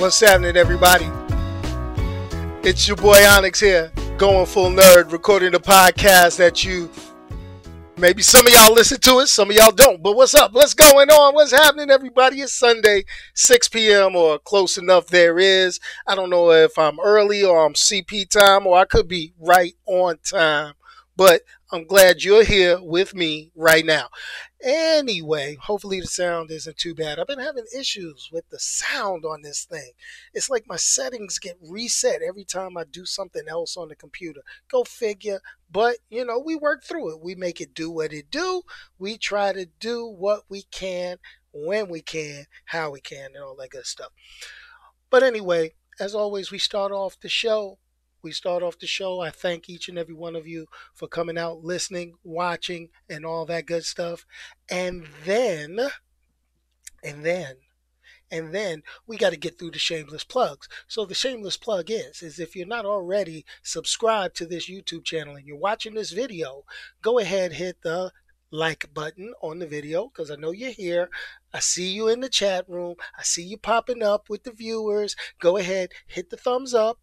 What's happening, everybody? It's your boy Onyx here, going full nerd, recording the podcast that you maybe some of y'all listen to it, some of y'all don't. But what's up? What's going on? What's happening, everybody? It's Sunday, 6 p.m. or close enough. There is. I don't know if I'm early or I'm CP time or I could be right on time. But I'm glad you're here with me right now. Anyway, hopefully the sound isn't too bad. I've been having issues with the sound on this thing. It's like my settings get reset every time I do something else on the computer. Go figure. But, you know, we work through it. We make it do what it do. We try to do what we can, when we can, how we can, and all that good stuff. But anyway, as always, we start off the show we start off the show. I thank each and every one of you for coming out, listening, watching, and all that good stuff. And then, and then, and then we got to get through the shameless plugs. So the shameless plug is is if you're not already subscribed to this YouTube channel and you're watching this video, go ahead hit the like button on the video because I know you're here. I see you in the chat room. I see you popping up with the viewers. Go ahead, hit the thumbs up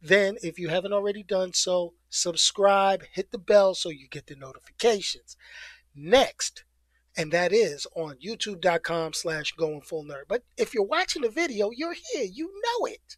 then, if you haven't already done so, subscribe, hit the bell so you get the notifications. Next, and that is on youtube.com slash going full nerd. But if you're watching the video, you're here, you know it.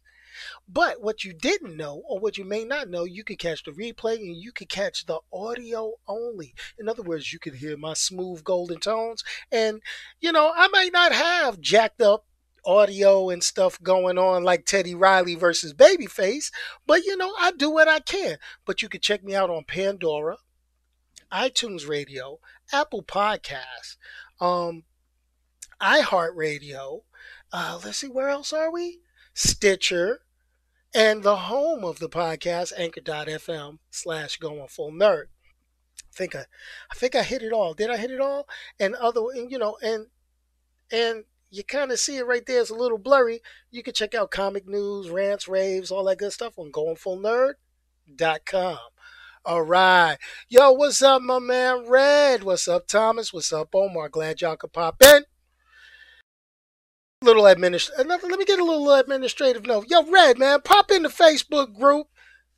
But what you didn't know, or what you may not know, you could catch the replay and you could catch the audio only. In other words, you could hear my smooth golden tones. And, you know, I may not have jacked up audio and stuff going on like Teddy Riley versus Babyface, but you know, I do what I can. But you can check me out on Pandora, iTunes Radio, Apple Podcasts, um, iHeartRadio. Uh, let's see, where else are we? Stitcher, and the home of the podcast, Anchor.fm slash Going Full Nerd. I think I, I think I hit it all. Did I hit it all? And other, and, you know, and and you kind of see it right there. It's a little blurry. You can check out comic news, rants, raves, all that good stuff on goingfullnerd.com. All right. Yo, what's up, my man Red? What's up, Thomas? What's up, Omar? Glad y'all could pop in. Little administrative. Uh, let me get a little administrative note. Yo, Red, man, pop in the Facebook group.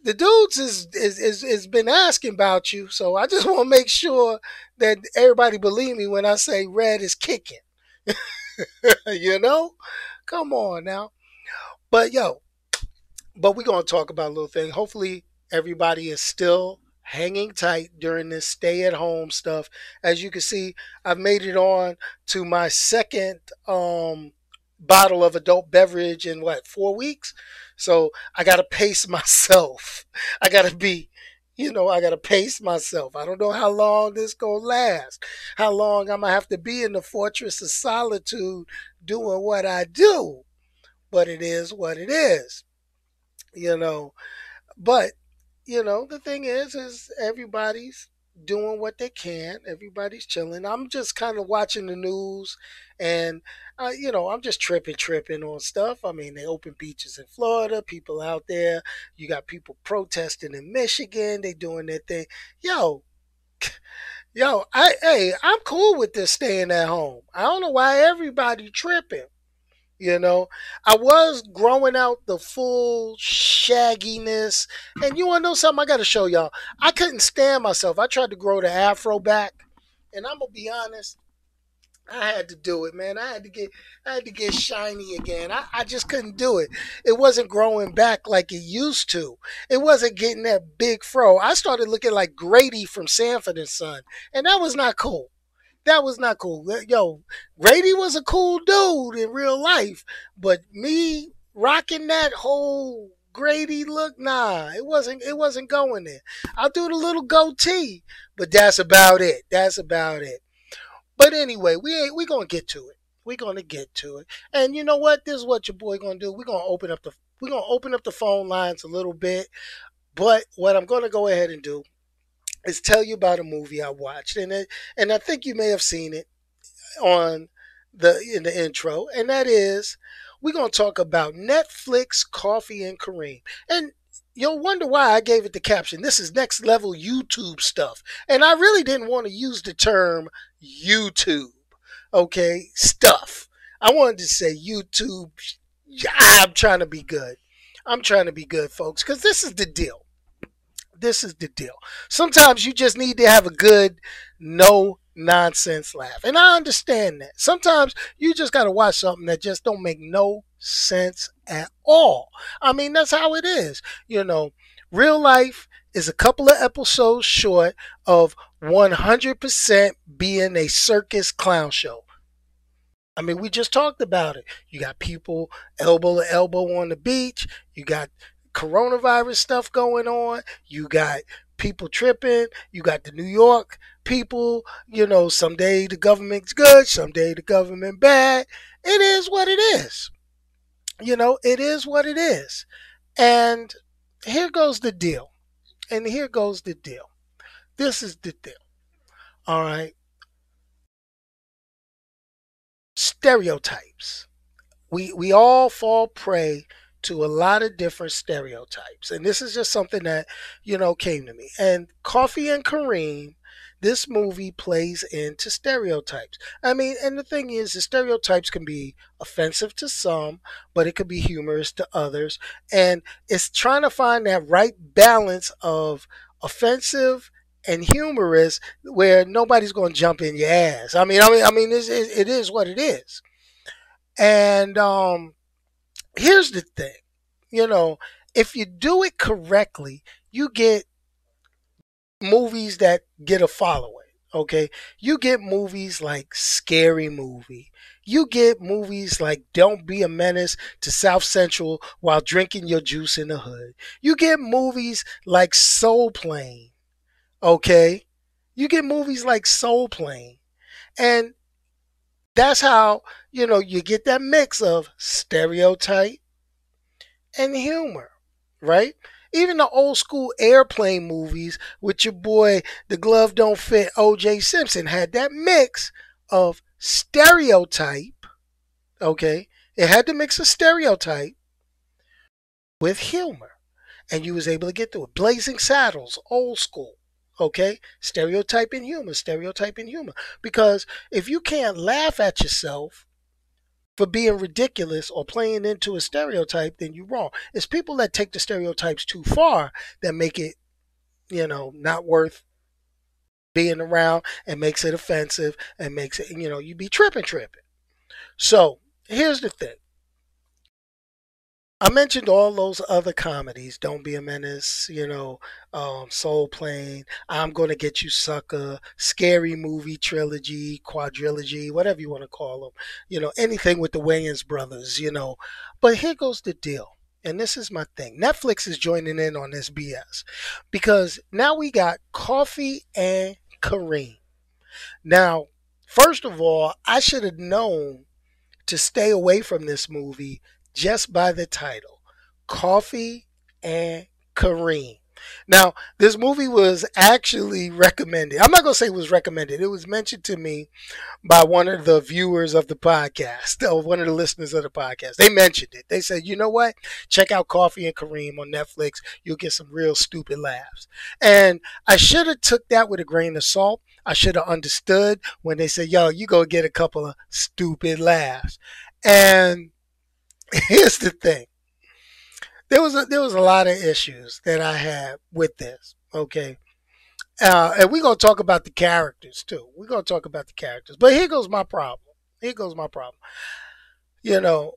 The dudes is is is, is been asking about you, so I just want to make sure that everybody believe me when I say Red is kicking. you know? Come on now. But yo, but we're going to talk about a little thing. Hopefully, everybody is still hanging tight during this stay at home stuff. As you can see, I've made it on to my second um, bottle of adult beverage in what, four weeks? So I got to pace myself. I got to be you know, I gotta pace myself. I don't know how long this gonna last. How long I'm gonna have to be in the fortress of solitude doing what I do. But it is what it is. You know. But, you know, the thing is, is everybody's doing what they can. Everybody's chilling. I'm just kind of watching the news and, uh, you know, I'm just tripping, tripping on stuff. I mean, they open beaches in Florida, people out there. You got people protesting in Michigan. They doing their thing. Yo, yo, I, hey, I'm cool with this staying at home. I don't know why everybody tripping. You know, I was growing out the full shagginess. And you want to know something? I got to show y'all. I couldn't stand myself. I tried to grow the afro back. And I'm going to be honest. I had to do it, man. I had to get I had to get shiny again. I, I just couldn't do it. It wasn't growing back like it used to. It wasn't getting that big fro. I started looking like Grady from Sanford and Son. And that was not cool that was not cool. Yo, Grady was a cool dude in real life, but me rocking that whole Grady look, nah, it wasn't. It wasn't going there. I'll do the little goatee, but that's about it. That's about it. But anyway, we ain't. We gonna get to it. We're gonna get to it. And you know what? This is what your boy gonna do. We gonna open up the. We gonna open up the phone lines a little bit. But what I'm gonna go ahead and do is tell you about a movie I watched, and it, and I think you may have seen it on the in the intro, and that is we're gonna talk about Netflix, Coffee and Kareem, and you'll wonder why I gave it the caption. This is next level YouTube stuff, and I really didn't want to use the term YouTube, okay, stuff. I wanted to say YouTube I'm trying to be good. I'm trying to be good, folks, because this is the deal. This is the deal. Sometimes you just need to have a good, no nonsense laugh. And I understand that. Sometimes you just got to watch something that just don't make no sense at all. I mean, that's how it is. You know, real life is a couple of episodes short of 100% being a circus clown show. I mean, we just talked about it. You got people elbow to elbow on the beach. You got coronavirus stuff going on. You got people tripping. You got the New York people. You know, someday the government's good, someday the government bad. It is what it is. You know, it is what it is. And here goes the deal. And here goes the deal. This is the deal. All right. Stereotypes. We we all fall prey to a lot of different stereotypes. And this is just something that, you know, came to me. And Coffee and Kareem, this movie plays into stereotypes. I mean, and the thing is, the stereotypes can be offensive to some, but it could be humorous to others. And it's trying to find that right balance of offensive and humorous where nobody's going to jump in your ass. I mean, I mean, I mean, it is what it is. And um, here's the thing, you know, if you do it correctly, you get movies that get a following. Okay, you get movies like Scary Movie. You get movies like Don't Be a Menace to South Central while drinking your juice in the hood. You get movies like Soul Plane Okay? You get movies like Soul Plane. And that's how, you know, you get that mix of stereotype and humor, right? Even the old school airplane movies with your boy, the glove don't fit, OJ Simpson had that mix of stereotype, okay? It had to mix of stereotype with humor. And you was able to get through it. Blazing Saddles, old school. Okay? Stereotype Stereotyping humor, stereotype stereotyping humor. Because if you can't laugh at yourself for being ridiculous or playing into a stereotype, then you're wrong. It's people that take the stereotypes too far that make it, you know, not worth being around and makes it offensive and makes it, you know, you be tripping, tripping. So here's the thing I mentioned all those other comedies. Don't be a menace, you know, um, Soul Plane, I'm gonna get you, sucker, Scary Movie trilogy, quadrilogy, whatever you want to call them. You know, anything with the Wayans brothers. You know, but here goes the deal. And this is my thing. Netflix is joining in on this BS because now we got Coffee and Kareem. Now, first of all, I should have known to stay away from this movie just by the title Coffee and Kareem. Now, this movie was actually recommended. I'm not going to say it was recommended. It was mentioned to me by one of the viewers of the podcast, or one of the listeners of the podcast. They mentioned it. They said, you know what? Check out Coffee and Kareem on Netflix. You'll get some real stupid laughs. And I should have took that with a grain of salt. I should have understood when they said, yo, you go get a couple of stupid laughs. And here's the thing. There was a, there was a lot of issues that I had with this. Okay, uh, and we're gonna talk about the characters too. We're gonna talk about the characters. But here goes my problem. Here goes my problem. You know,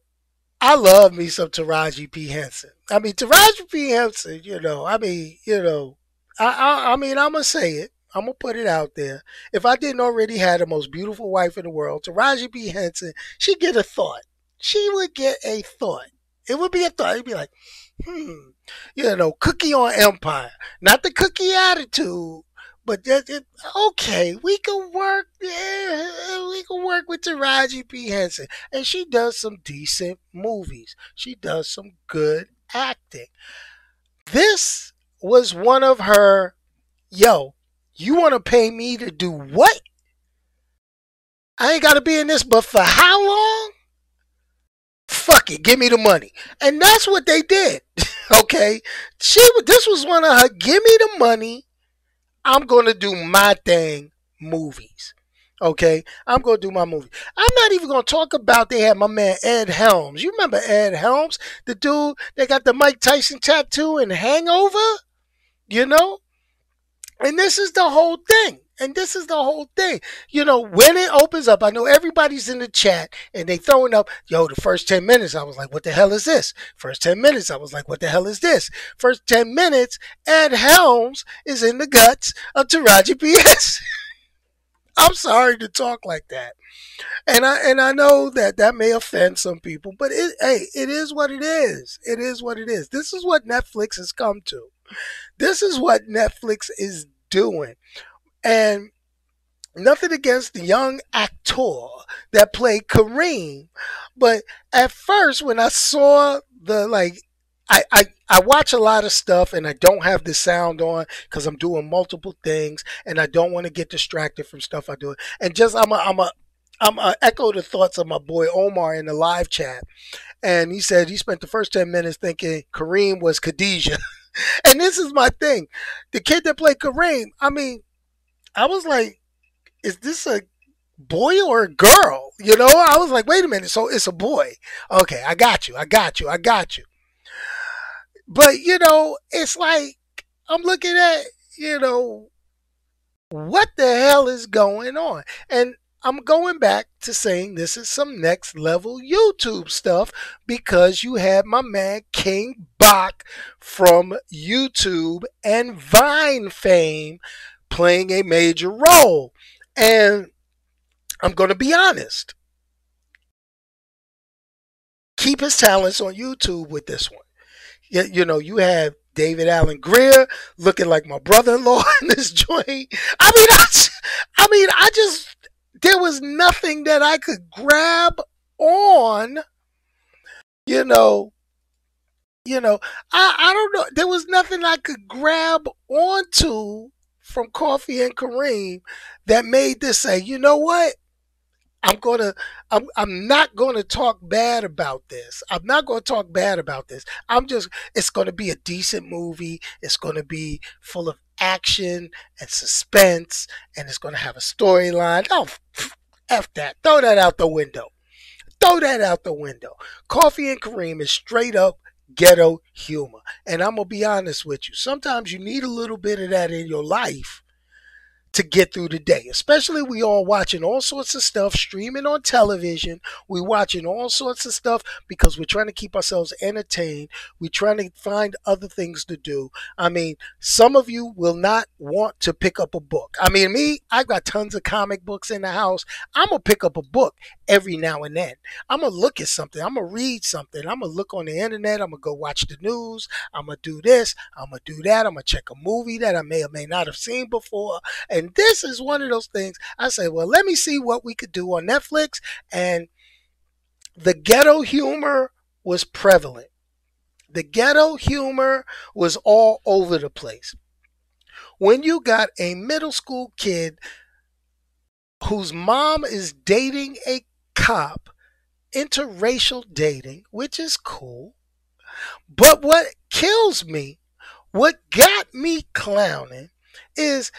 I love me some Taraji P Henson. I mean, Taraji P Henson. You know, I mean, you know, I, I, I mean, I'm gonna say it. I'm gonna put it out there. If I didn't already have the most beautiful wife in the world, Taraji P Henson, she get a thought she would get a thought. It would be a thought. It'd be like, hmm, you know, cookie on empire. Not the cookie attitude, but that, it, okay, we can work. Yeah, we can work with Taraji P Henson, and she does some decent movies. She does some good acting. This was one of her. Yo, you want to pay me to do what? I ain't got to be in this, but for how long? Fuck it, give me the money. And that's what they did. okay. She this was one of her give me the money. I'm gonna do my thing movies. Okay, I'm gonna do my movie. I'm not even gonna talk about they had my man Ed Helms. You remember Ed Helms, the dude that got the Mike Tyson tattoo and Hangover? You know, and this is the whole thing. And this is the whole thing. You know, when it opens up, I know everybody's in the chat and they throwing up, yo, the first 10 minutes, I was like, what the hell is this? First 10 minutes, I was like, what the hell is this? First 10 minutes, Ed Helms is in the guts of Taraji P.S. I'm sorry to talk like that. And I and I know that that may offend some people, but it, hey, it is what it is. It is what it is. This is what Netflix has come to. This is what Netflix is doing. And nothing against the young actor that played Kareem, but at first when I saw the like I, I, I watch a lot of stuff and I don't have the sound on because I'm doing multiple things and I don't want to get distracted from stuff I do. And just I'm a I'm a I'm a echo the thoughts of my boy Omar in the live chat. And he said he spent the first 10 minutes thinking Kareem was Khadijah. and this is my thing. The kid that played Kareem, I mean, I was like, is this a boy or a girl? You know, I was like, wait a minute. So it's a boy. Okay, I got you. I got you. I got you. But, you know, it's like, I'm looking at, you know, what the hell is going on? And I'm going back to saying this is some next level YouTube stuff because you have my man King Bach from YouTube and Vine fame playing a major role. And I'm going to be honest. Keep his talents on YouTube with this one. You, you know, you have David Alan Grier looking like my brother-in-law in this joint. I mean, I, I mean, I just there was nothing that I could grab on. You know, you know, I I don't know. There was nothing I could grab onto from Coffee and Kareem that made this say, you know what? I'm gonna I'm I'm not gonna talk bad about this. I'm not gonna talk bad about this. I'm just it's gonna be a decent movie. It's gonna be full of action and suspense and it's gonna have a storyline. Oh F that. Throw that out the window. Throw that out the window. Coffee and Kareem is straight up ghetto humor. And I'm going to be honest with you. Sometimes you need a little bit of that in your life to get through the day. Especially we all watching all sorts of stuff streaming on television. We watching all sorts of stuff because we're trying to keep ourselves entertained. We're trying to find other things to do. I mean, some of you will not want to pick up a book. I mean, me, I've got tons of comic books in the house. I'm gonna pick up a book every now and then. I'm gonna look at something. I'm gonna read something. I'm gonna look on the internet. I'm gonna go watch the news. I'm gonna do this. I'm gonna do that. I'm gonna check a movie that I may or may not have seen before. And and this is one of those things I say, well, let me see what we could do on Netflix. And the ghetto humor was prevalent. The ghetto humor was all over the place. When you got a middle school kid whose mom is dating a cop, interracial dating, which is cool. But what kills me, what got me clowning, is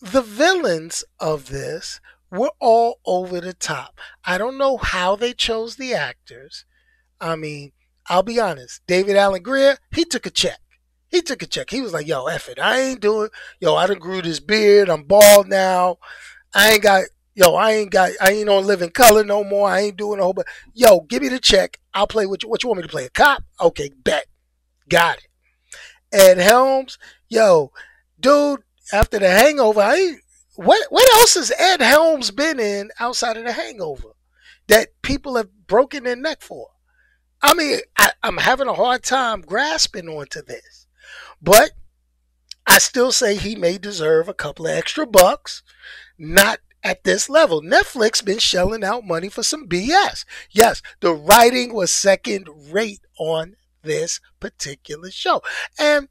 the villains of this were all over the top. I don't know how they chose the actors. I mean, I'll be honest. David Alan Grier, he took a check. He took a check. He was like, yo, F it. I ain't doing, yo, I done grew this beard. I'm bald now. I ain't got, yo, I ain't got, I ain't on living color no more. I ain't doing a whole, but yo, give me the check. I'll play what you, what you want me to play? A cop? Okay, bet. Got it. Ed Helms, yo, dude, after the Hangover, I what what else has Ed Helms been in outside of the Hangover that people have broken their neck for? I mean, I, I'm having a hard time grasping onto this, but I still say he may deserve a couple of extra bucks. Not at this level. Netflix been shelling out money for some BS. Yes, the writing was second rate on this particular show. And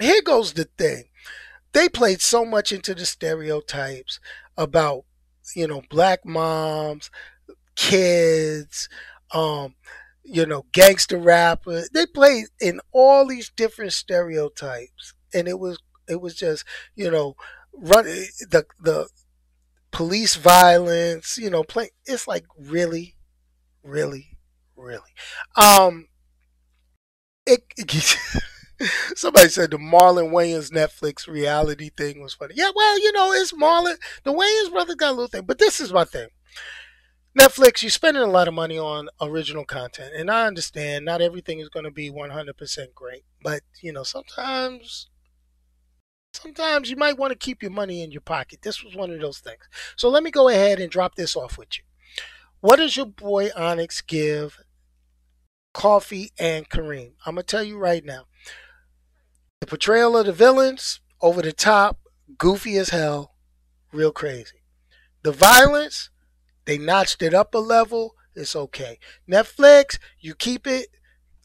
here goes the thing they played so much into the stereotypes about you know black moms kids um you know gangster rapper they played in all these different stereotypes and it was it was just you know run the the police violence, you know, play it's like really, really, really. Um it, Somebody said the Marlon Wayans Netflix reality thing was funny. Yeah, well, you know, it's Marlon. The Wayans brothers got a little thing, but this is my thing. Netflix, you're spending a lot of money on original content, and I understand not everything is going to be 100% great, but you know, sometimes, sometimes you might want to keep your money in your pocket. This was one of those things. So let me go ahead and drop this off with you. What does your boy Onyx give Coffee and Kareem? I'm gonna tell you right now. The portrayal of the villains, over the top, goofy as hell, real crazy. The violence, they notched it up a level. It's okay. Netflix, you keep it,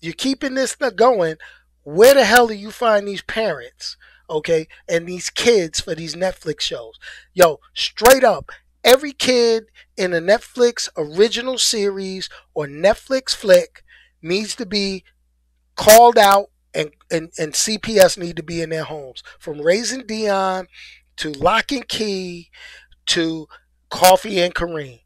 you're keeping this going. Where the hell do you find these parents, okay, and these kids for these Netflix shows? Yo, straight up, every kid in a Netflix original series or Netflix flick needs to be called out and, and, and CPS need to be in their homes. From Raising Dion to Locke and Key to Coffee and Kareem.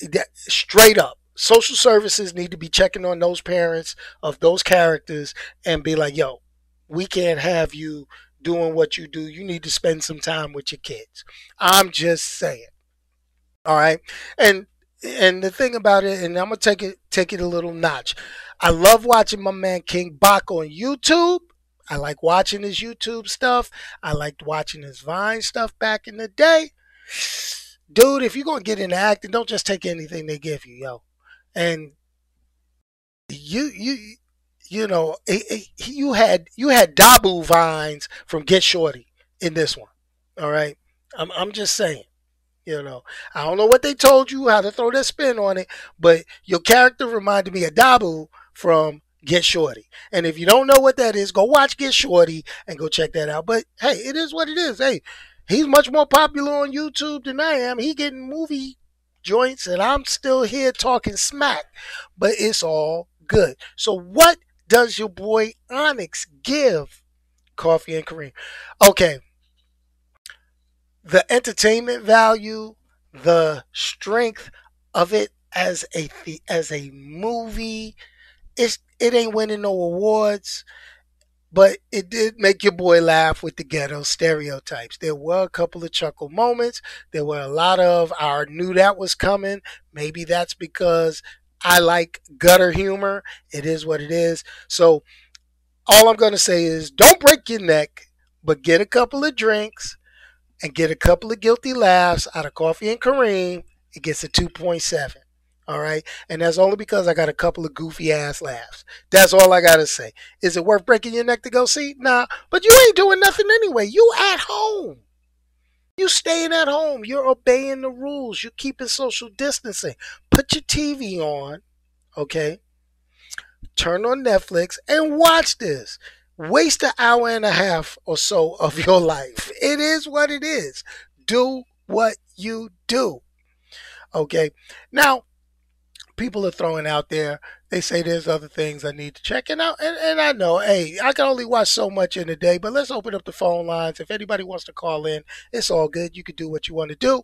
That, straight up. Social services need to be checking on those parents of those characters and be like, yo, we can't have you doing what you do. You need to spend some time with your kids. I'm just saying. All right. And and the thing about it, and I'm gonna take it take it a little notch. I love watching my man King Bach on YouTube. I like watching his YouTube stuff. I liked watching his Vine stuff back in the day. Dude, if you're gonna get into acting, don't just take anything they give you, yo. And you you you know it, it, you had you had Dabu vines from Get Shorty in this one. All right, I'm I'm just saying. You know, I don't know what they told you how to throw their spin on it, but your character reminded me of Dabu from Get Shorty. And if you don't know what that is, go watch Get Shorty and go check that out. But hey, it is what it is. Hey, he's much more popular on YouTube than I am. He getting movie joints and I'm still here talking smack. But it's all good. So what does your boy Onyx give Coffee and Kareem? Okay, the entertainment value, the strength of it as a as a movie, it's it ain't winning no awards, but it did make your boy laugh with the ghetto stereotypes. There were a couple of chuckle moments. There were a lot of I knew that was coming. Maybe that's because I like gutter humor. It is what it is. So all I'm going to say is don't break your neck, but get a couple of drinks and get a couple of guilty laughs out of Coffee and Kareem, it gets a 2.7. All right. And that's only because I got a couple of goofy ass laughs. That's all I got to say. Is it worth breaking your neck to go see? Nah. But you ain't doing nothing anyway. You at home. You staying at home. You're obeying the rules. You're keeping social distancing. Put your TV on. Okay. Turn on Netflix and watch this waste an hour and a half or so of your life. It is what it is. Do what you do. Okay. Now, people are throwing out there they say there's other things I need to check. And I, and, and I know, hey, I can only watch so much in a day, but let's open up the phone lines. If anybody wants to call in, it's all good. You can do what you want to do.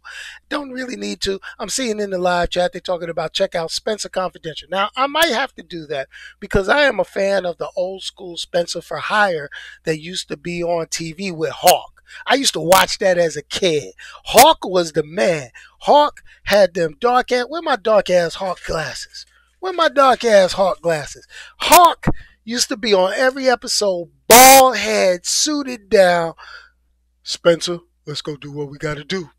Don't really need to. I'm seeing in the live chat, they're talking about check out Spenser Confidential. Now, I might have to do that because I am a fan of the old school Spenser for Hire that used to be on TV with Hawk. I used to watch that as a kid. Hawk was the man. Hawk had them dark ass. Where my dark ass Hawk glasses? Where my dark ass Hawk glasses? Hawk used to be on every episode, bald head, suited down. Spenser, let's go do what we got to do.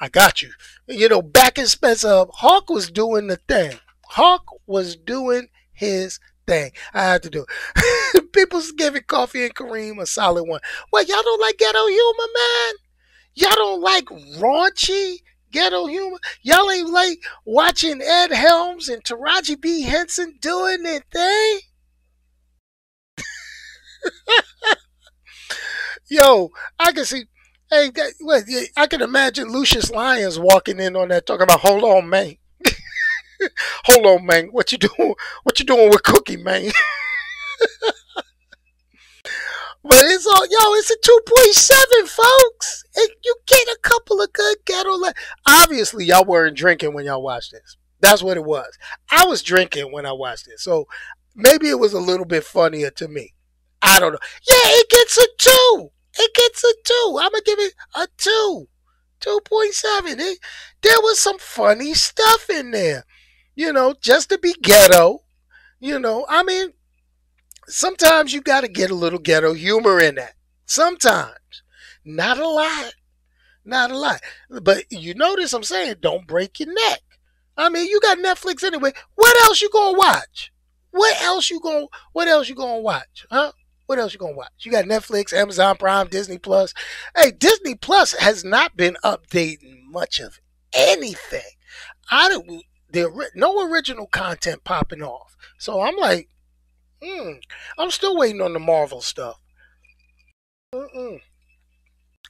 I got you. You know, back backing Spenser Hawk was doing the thing. Hawk was doing his thing. I had to do it. People's giving Coffee and Kareem a solid one. Well, y'all don't like ghetto humor, man? Y'all don't like raunchy? Ghetto humor. Y'all ain't like watching Ed Helms and Taraji P. Henson doing their thing. Yo, I can see. Hey, I can imagine Lucious Lyons walking in on that, talking about, "Hold on, man. Hold on, man. What you doing? What you doing with Cookie, man?" But it's all yo, it's a two point seven, folks. And you get a couple of good ghetto. Le- Obviously, y'all weren't drinking when y'all watched this. That's what it was. I was drinking when I watched it, so maybe it was a little bit funnier to me. I don't know. Yeah, it gets a two. It gets a two. I'm gonna give it a two. 2.7. It, there was some funny stuff in there. You know, just to be ghetto. You know, I mean, sometimes you got to get a little ghetto humor in that. Sometimes. Not a lot. Not a lot. But you notice I'm saying don't break your neck. I mean, you got Netflix anyway. What else you gonna watch? What else you gonna what else you gonna watch? Huh? What else you gonna watch? You got Netflix, Amazon Prime, Disney Plus. Hey, Disney Plus has not been updating much of anything. I don't there no original content popping off. So I'm like, hmm, I'm still waiting on the Marvel stuff. Mm-mm.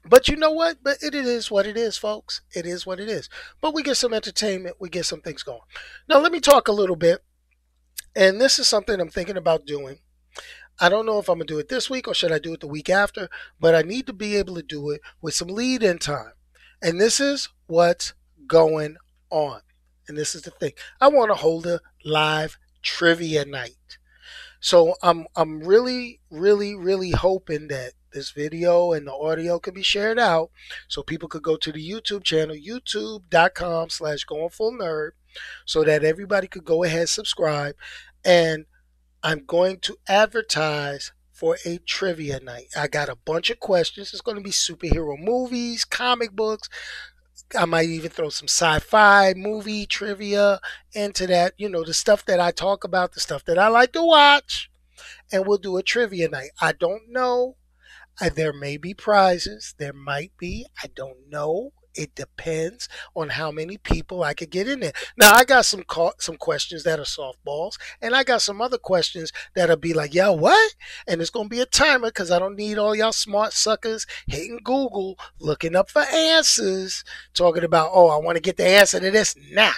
But you know what? But it is what it is, folks. It is what it is. But we get some entertainment. We get some things going. Now let me talk a little bit. And this is something I'm thinking about doing. I don't know if I'm gonna do it this week or should I do it the week after, but I need to be able to do it with some lead in time. And this is what's going on. And this is the thing. I want to hold a live trivia night. So I'm I'm really, really, really hoping that this video and the audio can be shared out so people could go to the YouTube channel, youtube.com slash going full nerd, so that everybody could go ahead subscribe. And I'm going to advertise for a trivia night. I got a bunch of questions. It's going to be superhero movies, comic books. I might even throw some sci-fi movie trivia into that. You know, the stuff that I talk about, the stuff that I like to watch. And we'll do a trivia night. I don't know uh, there may be prizes. There might be. I don't know. It depends on how many people I could get in there. Now I got some some questions that are softballs, and I got some other questions that'll be like, "Yeah, what?" And it's gonna be a timer because I don't need all y'all smart suckers hitting Google looking up for answers, talking about, "Oh, I want to get the answer to this." Nah,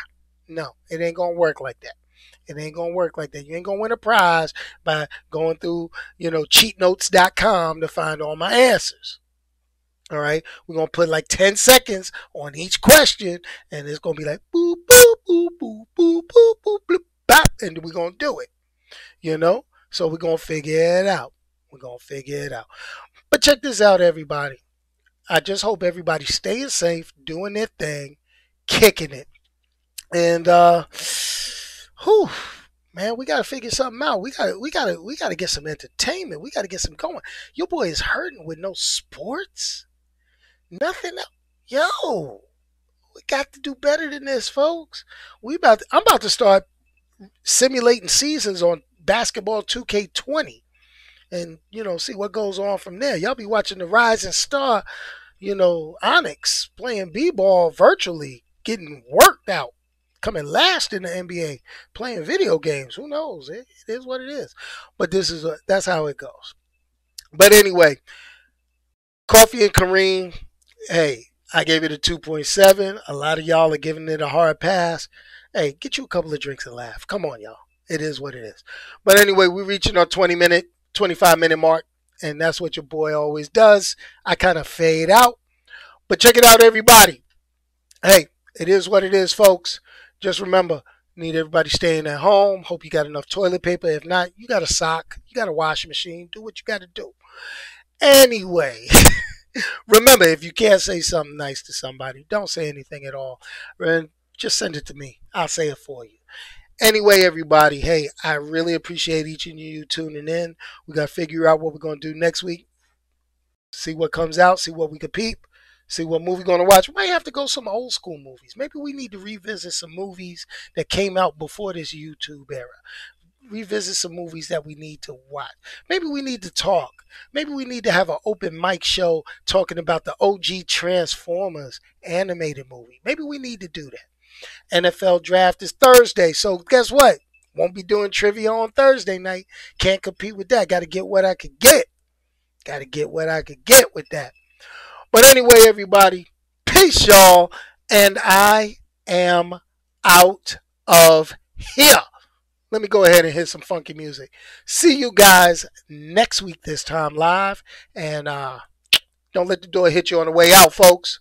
no, it ain't gonna work like that. It ain't gonna work like that. You ain't gonna win a prize by going through, you know, cheatnotes.com to find all my answers. All right, we're gonna put like 10 seconds on each question, and it's gonna be like boop boop boop boop boop boop boop boop bop, and we're gonna do it. You know? So we're gonna figure it out. We're gonna figure it out. But check this out, everybody. I just hope everybody's staying safe, doing their thing, kicking it. And uh whew, man, we gotta figure something out. We gotta, we gotta, we gotta get some entertainment. We gotta get some going. Your boy is hurting with no sports, nothing. Else. Yo, we got to do better than this, folks. We about, to, I'm about to start simulating seasons on basketball 2K20, and you know, see what goes on from there. Y'all be watching the rising star, you know, Onyx playing b-ball virtually, getting worked out coming last in the NBA playing video games. Who knows? It, it is what it is. But this is a, that's how it goes. But anyway, Coffee and Kareem, hey, I gave it a 2.7. A lot of y'all are giving it a hard pass. Hey, get you a couple of drinks and laugh. Come on, y'all. It is what it is. But anyway, we're reaching our 20 minute, 25 minute mark, and that's what your boy always does. I kind of fade out. But check it out, everybody. Hey, it is what it is, folks. Just remember, need everybody staying at home. Hope you got enough toilet paper. If not, you got a sock, you got a washing machine. Do what you got to do. Anyway, remember, if you can't say something nice to somebody, don't say anything at all. Just send it to me. I'll say it for you. Anyway, everybody, hey, I really appreciate each of you tuning in. We got to figure out what we're going to do next week. See what comes out, see what we can peep see what movie going to watch. We might have to go some old school movies. Maybe we need to revisit some movies that came out before this YouTube era. Revisit some movies that we need to watch. Maybe we need to talk. Maybe we need to have an open mic show talking about the OG Transformers animated movie. Maybe we need to do that. NFL draft is Thursday, so guess what? Won't be doing trivia on Thursday night. Can't compete with that. Got to get what I could get. Got to get what I could get with that. But anyway, everybody, peace, y'all. And I am out of here. let me go ahead and hit some funky music. See you guys next week this time live. And uh, don't let the door hit you on the way out, folks.